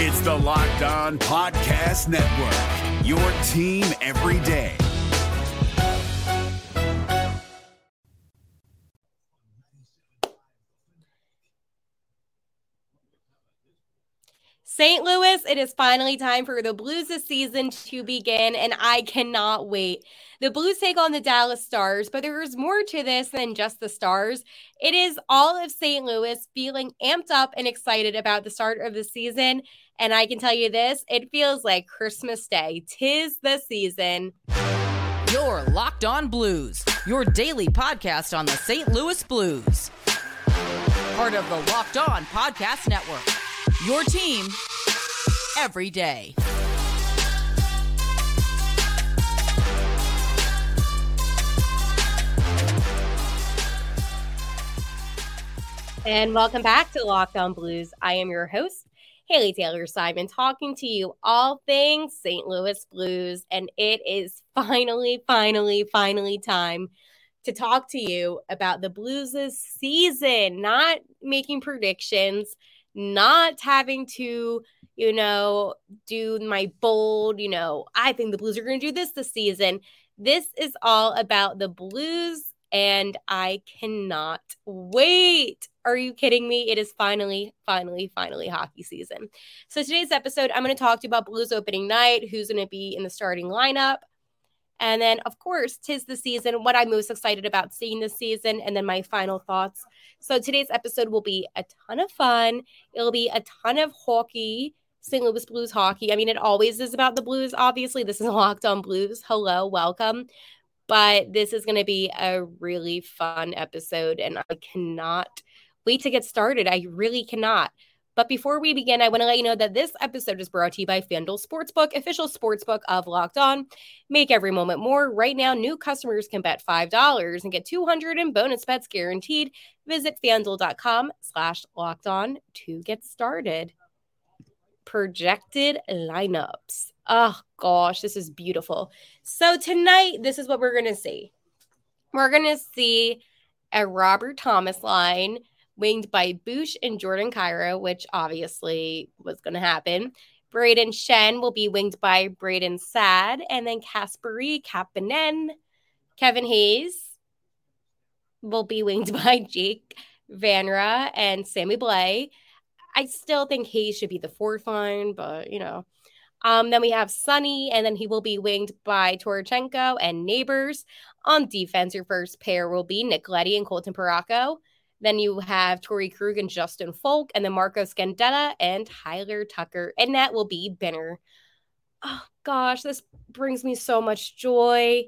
It's the Locked On Podcast Network, your team every day. St. Louis, it is finally time for the Blues season to begin, and I cannot wait. The Blues take on the Dallas Stars, but there is more to this than just the Stars. It is all of St. Louis feeling amped up and excited about the start of the season. And I can tell you this it feels like Christmas Day. Tis the season. Your Locked On Blues, your daily podcast on the St. Louis Blues. Part of the Locked On Podcast Network. Your team every day. And welcome back to Locked On Blues. I am your host, Haley Taylor Simon, talking to you all things St. Louis Blues. And it is finally, finally, finally time to talk to you about the Blues' season, not making predictions, not having to, you know, do my bold, you know, I think the Blues are going to do this this season. This is all about the Blues and I cannot wait. Are you kidding me? It is finally, finally, finally hockey season. So, today's episode, I'm going to talk to you about Blues opening night, who's going to be in the starting lineup. And then, of course, tis the season, what I'm most excited about seeing this season, and then my final thoughts. So, today's episode will be a ton of fun. It'll be a ton of hockey, St. Louis Blues hockey. I mean, it always is about the Blues, obviously. This is Locked on Blues. Hello, welcome but this is going to be a really fun episode and I cannot wait to get started. I really cannot. But before we begin, I want to let you know that this episode is brought to you by FanDuel Sportsbook, official sportsbook of Locked On. Make every moment more. Right now, new customers can bet $5 and get 200 in bonus bets guaranteed. Visit FanDuel.com slash locked on to get started. Projected lineups. Oh gosh, this is beautiful. So tonight, this is what we're gonna see. We're gonna see a Robert Thomas line winged by Bush and Jordan Kyrou, which obviously was gonna happen. Brayden Schenn will be winged by Brandon Saad, and then Kasperi Kapanen. Kevin Hayes will be winged by Jake Vrana and Sammy Blais. I still think Hayes should be the fourth line, but you know, um, then we have Sonny, and then he will be winged by Toropchenko and Neighbours. On defense, your first pair will be Nick Leddy and Colton Parayko. Then you have Torey Krug and Justin Faulk, and then Marco Scandella and Tyler Tucker. And that will be Binner. Oh gosh, this brings me so much joy.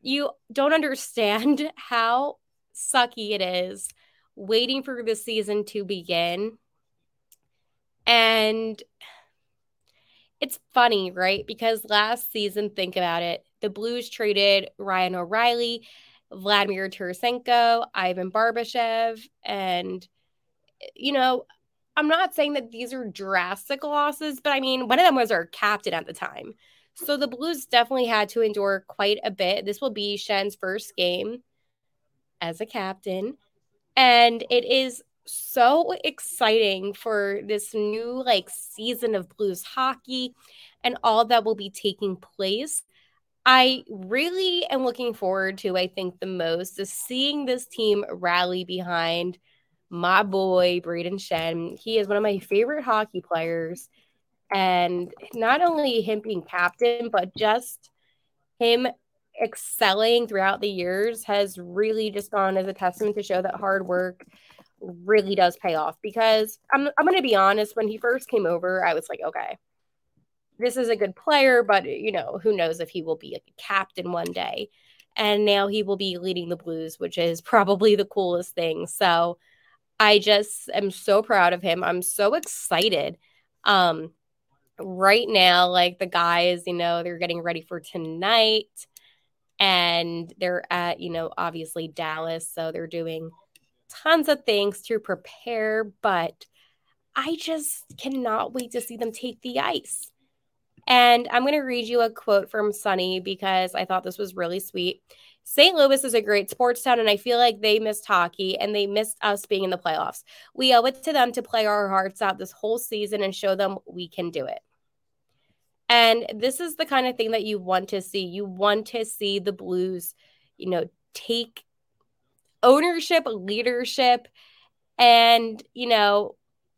You don't understand how sucky it is waiting for the season to begin. And it's funny, right? Because last season, think about it, the Blues traded Ryan O'Reilly, Vladimir Tarasenko, Ivan Barbashev, and you know, I'm not saying that these are drastic losses, but I mean, one of them was our captain at the time. So the Blues definitely had to endure quite a bit. This will be Schenn's first game as a captain. And it is so exciting for this new like season of blues hockey and all that will be taking place. I really am looking forward to, I think, the most is seeing this team rally behind my boy, Brayden Schenn. He is one of my favorite hockey players. And not only him being captain, but just him excelling throughout the years has really just gone as a testament to show that hard work really does pay off because I'm I'm to be honest when he first came over I was like okay this is a good player but you know who knows if he will be a captain one day. And now he will be leading the blues which is probably the coolest thing. So I just am so proud of him. I'm so excited. Um right now like the guys you know they're getting ready for tonight and they're at you know obviously Dallas so they're doing tons of things to prepare, but I just cannot wait to see them take the ice. And I'm going to read you a quote from Sunny because I thought this was really sweet. St. Louis is a great sports town, and I feel like they missed hockey and they missed us being in the playoffs. We owe it to them to play our hearts out this whole season and show them we can do it. And this is the kind of thing that you want to see. You want to see the Blues, you know, take ownership, leadership, and, you know,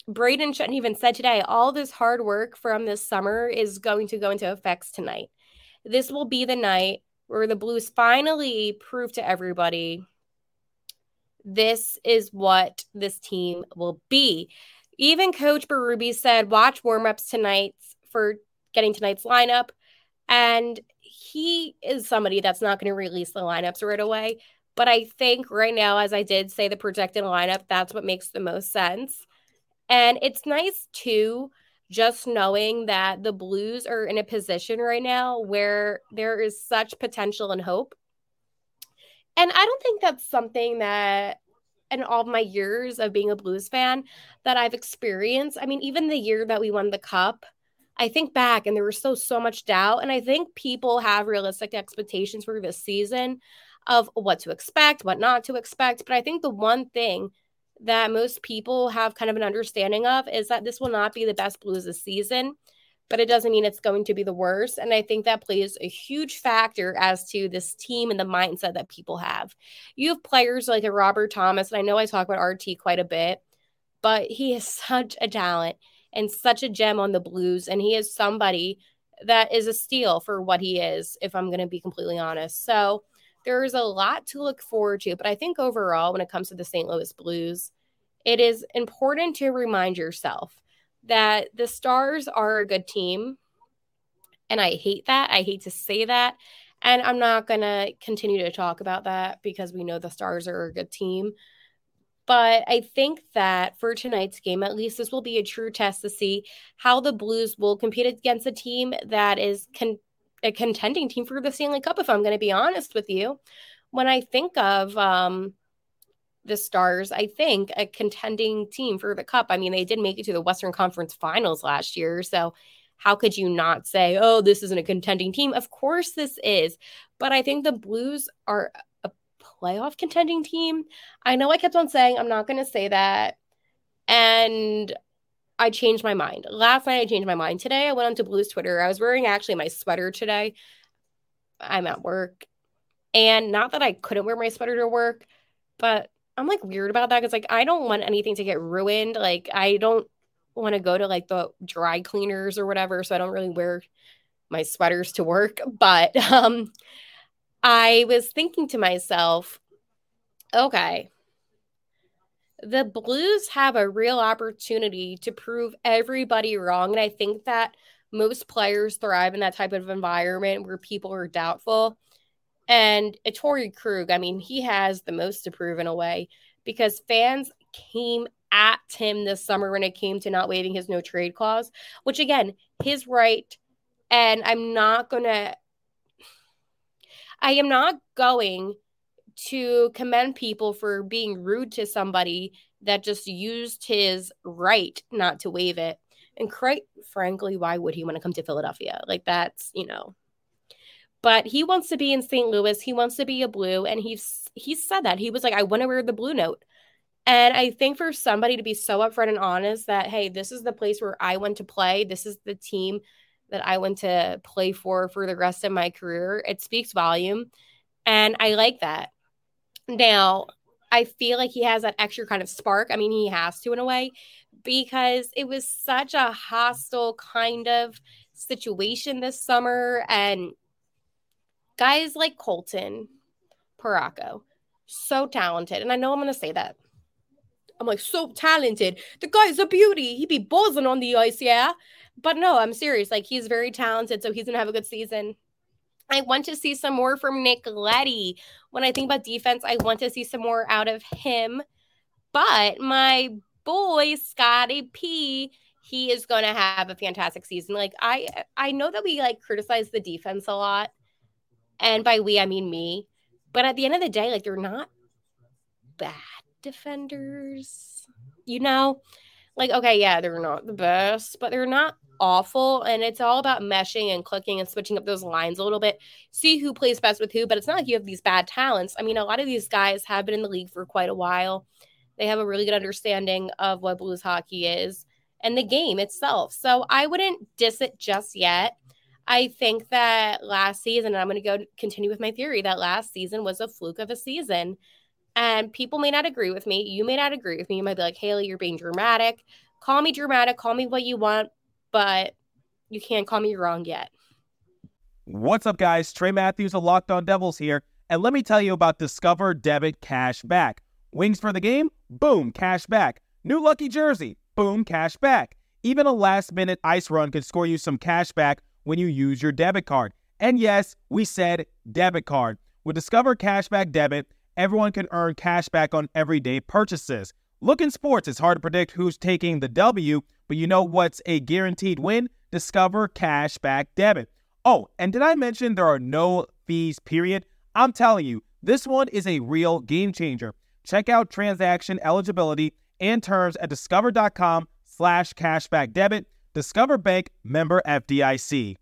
Brayden Schenn even said today, all this hard work from this summer is going to go into effects tonight. This will be the night where the Blues finally prove to everybody this is what this team will be. Even Coach Berube said, watch warmups tonight for getting tonight's lineup. And he is somebody that's not going to release the lineups right away. But I think right now, as I did say, the projected lineup, that's what makes the most sense. And it's nice too, just knowing that the Blues are in a position right now where there is such potential and hope. And I don't think that's something that in all my years of being a Blues fan that I've experienced. I mean, even the year that we won the cup, I think back and there was so so much doubt and I think people have realistic expectations for this season of what to expect, what not to expect, but I think the one thing that most people have kind of an understanding of is that this will not be the best Blues this season, but it doesn't mean it's going to be the worst. And I think that plays a huge factor as to this team and the mindset that people have. You have players like a Robert Thomas, and I know I talk about RT quite a bit, but he is such a talent and such a gem on the Blues. And he is somebody that is a steal for what he is, if I'm going to be completely honest. So there's a lot to look forward to. But I think overall, when it comes to the St. Louis Blues, it is important to remind yourself that the Stars are a good team. And I hate that. I hate to say that. And I'm not going to continue to talk about that because we know the Stars are a good team. But I think that for tonight's game, at least this will be a true test to see how the Blues will compete against a team that is con- a contending team for the Stanley Cup. If I'm going to be honest with you, when I think of um, the Stars, I think a contending team for the Cup. I mean, they did make it to the Western Conference Finals last year, so how could you not say, "Oh, this isn't a contending team"? Of course, this is. But I think the Blues are a playoff contending team. I know I kept on saying I'm not going to say that. And I changed my mind. Last night I changed my mind. Today I went onto Blues Twitter. I was wearing actually my sweater today. I'm at work. And not that I couldn't wear my sweater to work, but I'm like weird about that because like I don't want anything to get ruined. Like I don't want to go to like the dry cleaners or whatever. So I don't really wear my sweaters to work. But um I was thinking to myself, okay, the Blues have a real opportunity to prove everybody wrong. And I think that most players thrive in that type of environment where people are doubtful. And uh, Torey Krug, I mean, he has the most to prove in a way because fans came at him this summer when it came to not waiving his no trade clause, which again, his right. And I'm not going to I am not going to commend people for being rude to somebody that just used his right not to waive it. And quite frankly, why would he want to come to Philadelphia? Like that's, you know. But he wants to be in St. Louis. He wants to be a blue. And he's he said that. He was like, I want to wear the blue note. And I think for somebody to be so upfront and honest that, hey, this is the place where I went to play. This is the team that I went to play for for the rest of my career. It speaks volume. And I like that. Now, I feel like he has that extra kind of spark. I mean, he has to in a way because it was such a hostile kind of situation this summer. And guys like Colton Parayko, so talented. And I know I'm going to say that. I'm like, so talented. The guy's a beauty. He'd be buzzing on the ice, yeah. But no, I'm serious. Like he's very talented, so he's gonna have a good season. I want to see some more from Nick Leddy. When I think about defense, I want to see some more out of him. But my boy Scotty P, he is going to have a fantastic season. Like I I know that we like criticize the defense a lot. And by we I mean me. But at the end of the day, like they're not bad defenders. You know, like, okay, yeah, they're not the best, but they're not awful. And it's all about meshing and clicking and switching up those lines a little bit. See who plays best with who. But it's not like you have these bad talents. I mean, a lot of these guys have been in the league for quite a while. They have a really good understanding of what blues hockey is and the game itself. So I wouldn't diss it just yet. I think that last season, I'm going to go continue with my theory that last season was a fluke of a season. And people may not agree with me. You may not agree with me. You might be like, Haley, you're being dramatic. Call me dramatic. Call me what you want, but you can't call me wrong yet. What's up, guys? Trey Matthews of Locked On Devils here. And let me tell you about Discover Debit Cash Back. Wings for the game? Boom, cash back. New lucky jersey? Boom, cash back. Even a last minute ice run can score you some cash back when you use your debit card. And yes, we said debit card. With Discover Cashback Debit, everyone can earn cash back on everyday purchases. Look in sports, it's hard to predict who's taking the W, but you know what's a guaranteed win? Discover Cashback Debit. Oh, and did I mention there are no fees, period? I'm telling you, this one is a real game changer. Check out transaction eligibility and terms at discover.com slash cashback debit. Discover Bank member FDIC.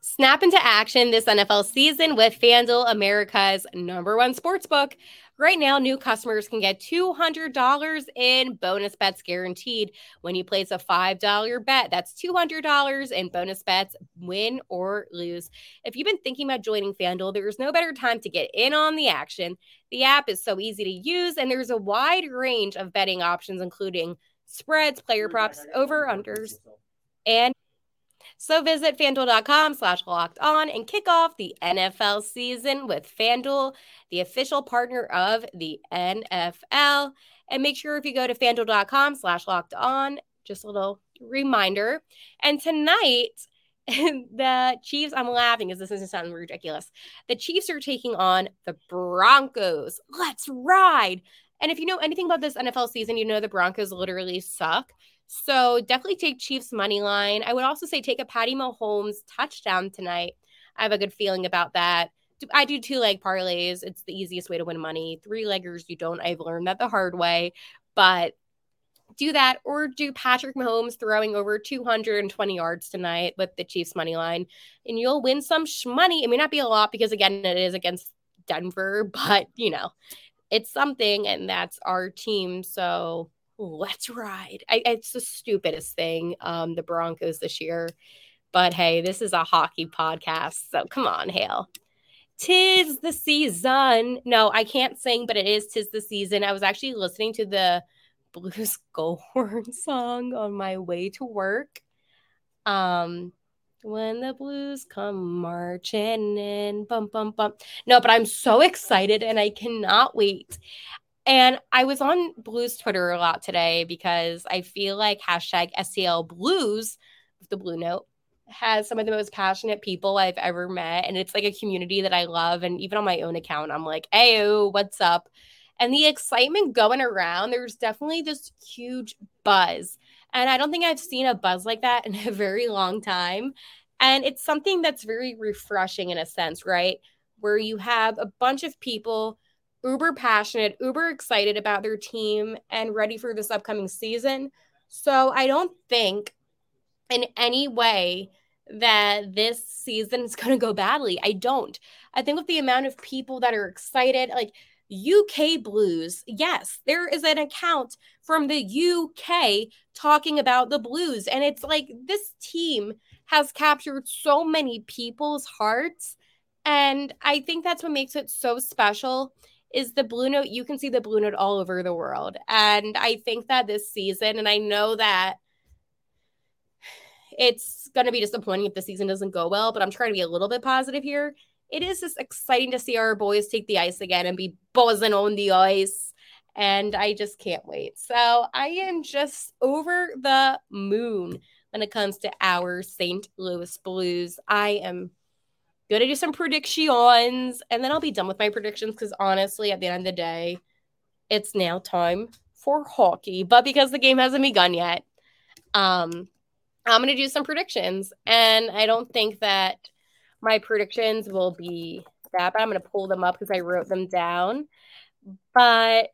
Snap into action this NFL season with FanDuel, America's number one sports book. Right now, new customers can get $200 in bonus bets guaranteed when you place a $5 bet. That's $200 in bonus bets, win or lose. If you've been thinking about joining FanDuel, there's no better time to get in on the action. The app is so easy to use, and there's a wide range of betting options, including spreads, player props, over unders, and so visit fanduel.com slash locked on and kick off the NFL season with FanDuel, the official partner of the NFL. And make sure if you go to fanduel.com slash locked on, just a little reminder. And tonight, the Chiefs, I'm laughing because this is sounding ridiculous. The Chiefs are taking on the Broncos. Let's ride. And if you know anything about this NFL season, you know the Broncos literally suck. So definitely take Chiefs money line. I would also say take a Patty Mahomes touchdown tonight. I have a good feeling about that. I do two leg parlays. It's the easiest way to win money. Three leggers, you don't. I've learned that the hard way, but do that or do Patrick Mahomes throwing over 220 yards tonight with the Chiefs money line, and you'll win some money. It may not be a lot because again, it is against Denver, but you know, it's something, and that's our team. So let's ride. I, it's the stupidest thing, um, the Broncos this year. But hey, this is a hockey podcast. So come on, Hale. Tis the season. No, I can't sing, but it is tis the season. I was actually listening to the Blues Goldhorn song on my way to work. Um, when the blues come marching in, bum bum bum. No, but I'm so excited and I cannot wait. And I was on Blues Twitter a lot today because I feel like hashtag STL Blues, the Blue Note, has some of the most passionate people I've ever met. And it's like a community that I love. And even on my own account, I'm like, hey, what's up? And the excitement going around, there's definitely this huge buzz. And I don't think I've seen a buzz like that in a very long time. And it's something that's very refreshing in a sense, right? Where you have a bunch of people uber passionate, uber excited about their team and ready for this upcoming season. So I don't think in any way that this season is going to go badly. I don't. I think with the amount of people that are excited, like UK Blues, yes, there is an account from the UK talking about the Blues. And it's like this team has captured so many people's hearts. And I think that's what makes it so special is the blue note you can see the blue note all over the world. And i think that this season and i know that it's going to be disappointing if the season doesn't go well but i'm trying to be a little bit positive here. It is just exciting to see our boys take the ice again and be buzzing on the ice. And i just can't wait. So i am just over the moon when it comes to our st louis blues. I am gonna do some predictions and then I'll be done with my predictions because honestly, at the end of the day, it's now time for hockey. But because the game hasn't begun yet, um, I'm gonna do some predictions, and I don't think that my predictions will be that bad. I'm gonna pull them up because I wrote them down. But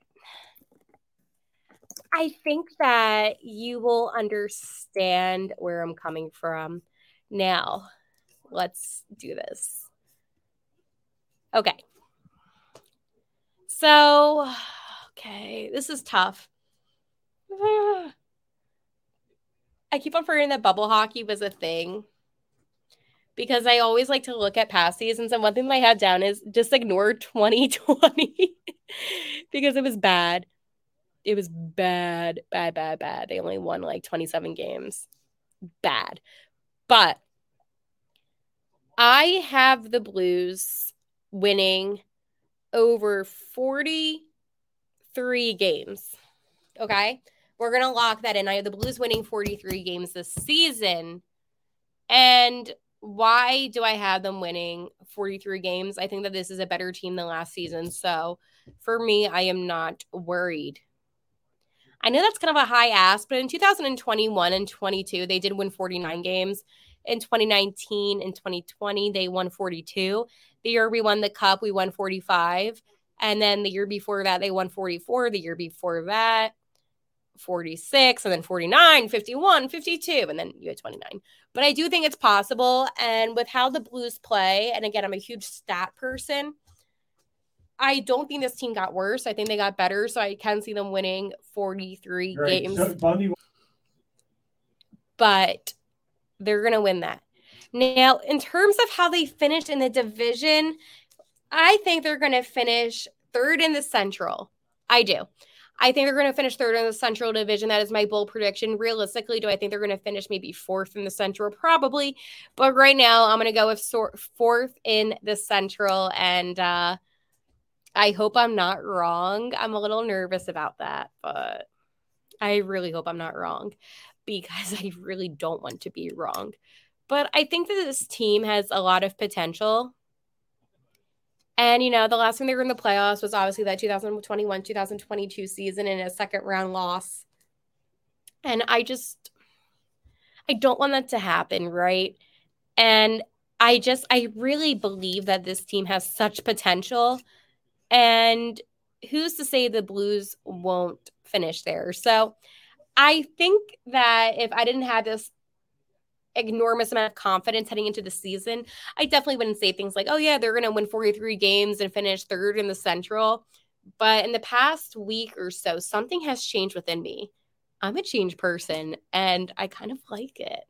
I think that you will understand where I'm coming from. Now, let's do this. Okay. So, okay, this is tough. I keep on forgetting that bubble hockey was a thing because I always like to look at past seasons. And one thing I have down is just ignore 2020 because it was bad. It was bad, bad, bad, bad. They only won like 27 games. Bad. But I have the Blues winning over 43 games. Okay. We're going to lock that in. I have the Blues winning 43 games this season. And why do I have them winning 43 games? I think that this is a better team than last season. So for me, I am not worried. I know that's kind of a high ask, but in 2021 and 22, they did win 49 games. In 2019 and 2020, they won 42. The year we won the cup, we won 45. And then the year before that, they won 44. The year before that, 46 and then 49, 51, 52, and then you had 29. But I do think it's possible. And with how the Blues play, and again, I'm a huge stat person. I don't think this team got worse. I think they got better. So I can see them winning 43 right. games. So Bundy- but they're going to win that. Now, in terms of how they finished in the division, I think they're going to finish third in the Central. I do. I think they're going to finish third in the Central Division. That is my bold prediction. Realistically, do I think they're going to finish maybe fourth in the Central? Probably. But right now, I'm going to go with so- fourth in the Central. And uh, I hope I'm not wrong. I'm a little nervous about that, but I really hope I'm not wrong because I really don't want to be wrong. But I think that this team has a lot of potential. And, you know, the last time they were in the playoffs was obviously that 2021 2022 season in a second round loss. And I just, I don't want that to happen, right? And I just, I really believe that this team has such potential. And who's to say the Blues won't finish there? So I think that if I didn't have this enormous amount of confidence heading into the season, I definitely wouldn't say things like, oh, yeah, they're going to win 43 games and finish third in the Central. But in the past week or so, something has changed within me. I'm a changed person and I kind of like it.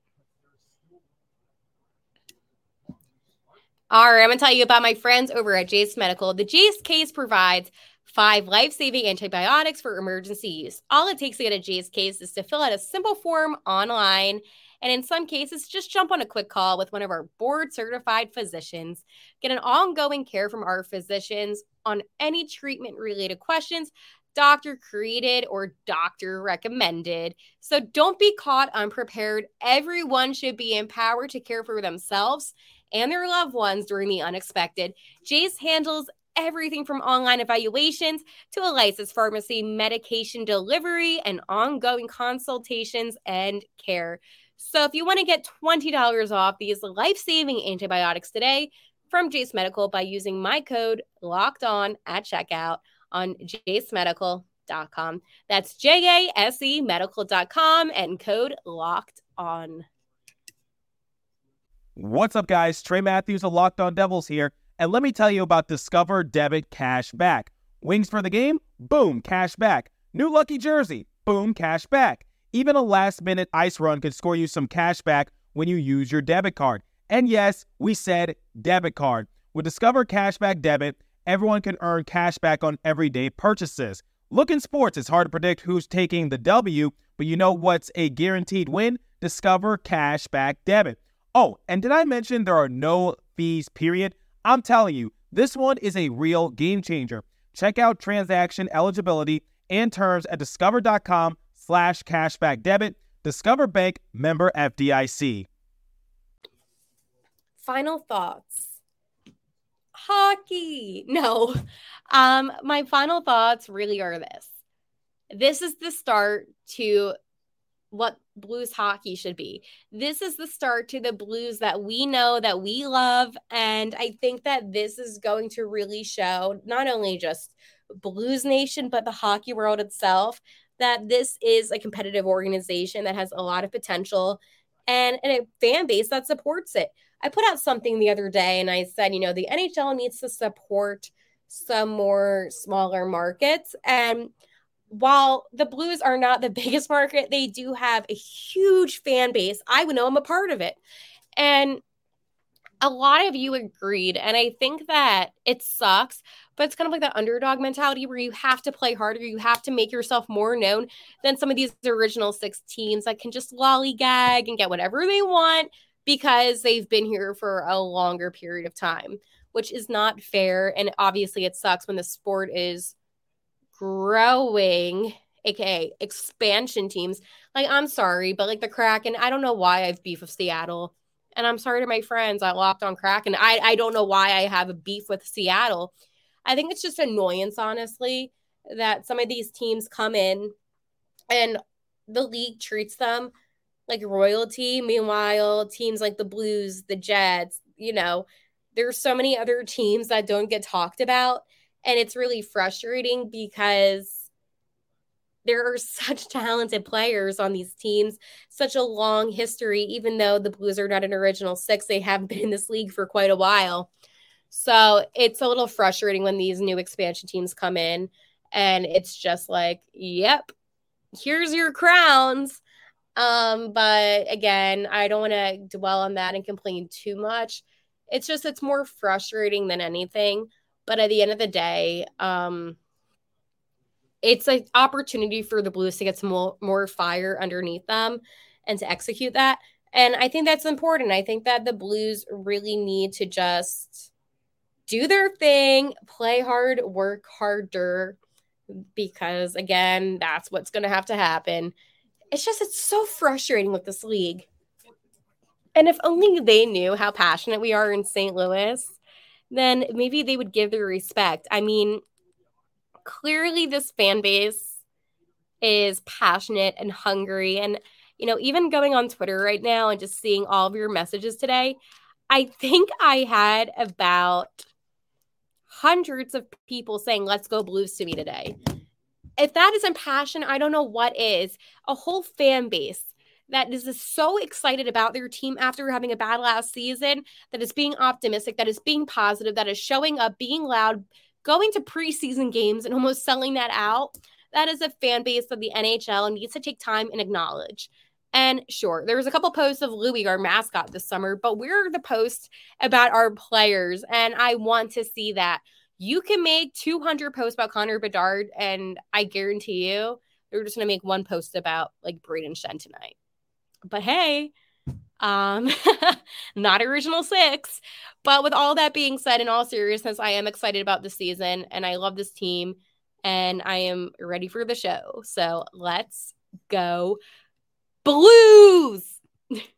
All right, I'm going to tell you about my friends over at Jase Medical. The Jase case provides five life saving antibiotics for emergency use. All it takes to get a Jase case is to fill out a simple form online and in some cases, just jump on a quick call with one of our board certified physicians. Get an ongoing care from our physicians on any treatment related questions, doctor created or doctor recommended. So don't be caught unprepared. Everyone should be empowered to care for themselves and their loved ones during the unexpected. Jase handles everything from online evaluations to a licensed pharmacy, medication delivery, and ongoing consultations and care. So if you want to get $20 off these life-saving antibiotics today from Jase Medical by using my code locked on at checkout on jasemedical.com. That's J-A-S-E medical.com and code locked on. What's up, guys? Trey Matthews of Locked On Devils here. And let me tell you about Discover Debit Cash Back. Wings for the game? Boom, cash back. New lucky jersey? Boom, cash back. Even a last minute ice run could score you some cash back when you use your debit card. And yes, we said debit card. With Discover Cashback Debit, everyone can earn cash back on everyday purchases. Look in sports, it's hard to predict who's taking the W, but you know what's a guaranteed win? Discover Cashback Debit. Oh, and did I mention there are no fees, period? I'm telling you, this one is a real game changer. Check out transaction eligibility and terms at discover.com slash cashback debit. Discover Bank member FDIC. Final thoughts. Hockey. No. Um, my final thoughts really are this. This is the start to what blues hockey should be. This is the start to the blues that we know that we love and I think that this is going to really show not only just Blues Nation, but the hockey world itself, that this is a competitive organization that has a lot of potential and, and a fan base that supports it. I put out something the other day and I said, you know, the NHL needs to support some more smaller markets. And while the Blues are not the biggest market, they do have a huge fan base. I would know I'm a part of it. And a lot of you agreed. And I think that it sucks, but it's kind of like the underdog mentality where you have to play harder. You have to make yourself more known than some of these original six teams that can just lollygag and get whatever they want because they've been here for a longer period of time, which is not fair. And obviously, it sucks when the sport is growing, aka expansion teams. Like, I'm sorry, but like the Kraken, I don't know why I've beef with Seattle. And I'm sorry to my friends. I locked on Kraken. I, I don't know why I have a beef with Seattle. I think it's just annoyance, honestly, that some of these teams come in and the league treats them like royalty. Meanwhile, teams like the Blues, the Jets, you know, there's so many other teams that don't get talked about. And it's really frustrating because there are such talented players on these teams, such a long history, even though the Blues are not an original six, they have been in this league for quite a while. So it's a little frustrating when these new expansion teams come in and it's just like, yep, here's your crowns. Um, but again, I don't want to dwell on that and complain too much. It's just it's more frustrating than anything. But at the end of the day, um, it's an opportunity for the Blues to get some more, more fire underneath them and to execute that. And I think that's important. I think that the Blues really need to just do their thing, play hard, work harder, because again, that's what's going to have to happen it's just it's so frustrating with this league. And if only they knew how passionate we are in St. Louis, then maybe they would give their respect. I mean, clearly this fan base is passionate and hungry and you know, even going on Twitter right now and just seeing all of your messages today, I think I had about hundreds of people saying, let's go blues to me today if that isn't passion, I don't know what is. A whole fan base that is so excited about their team after having a bad last season, that is being optimistic, that is being positive, that is showing up, being loud, going to preseason games and almost selling that out. That is a fan base that the NHL needs to take time and acknowledge. And sure, there was a couple posts of Louis, our mascot, this summer, but we're the post about our players. And I want to see that you can make 200 posts about Connor Bedard, and I guarantee you they're just going to make one post about like Brayden Schenn tonight. But hey, um, not original six. But with all that being said, in all seriousness, I am excited about the season and I love this team and I am ready for the show. So let's go, Blues!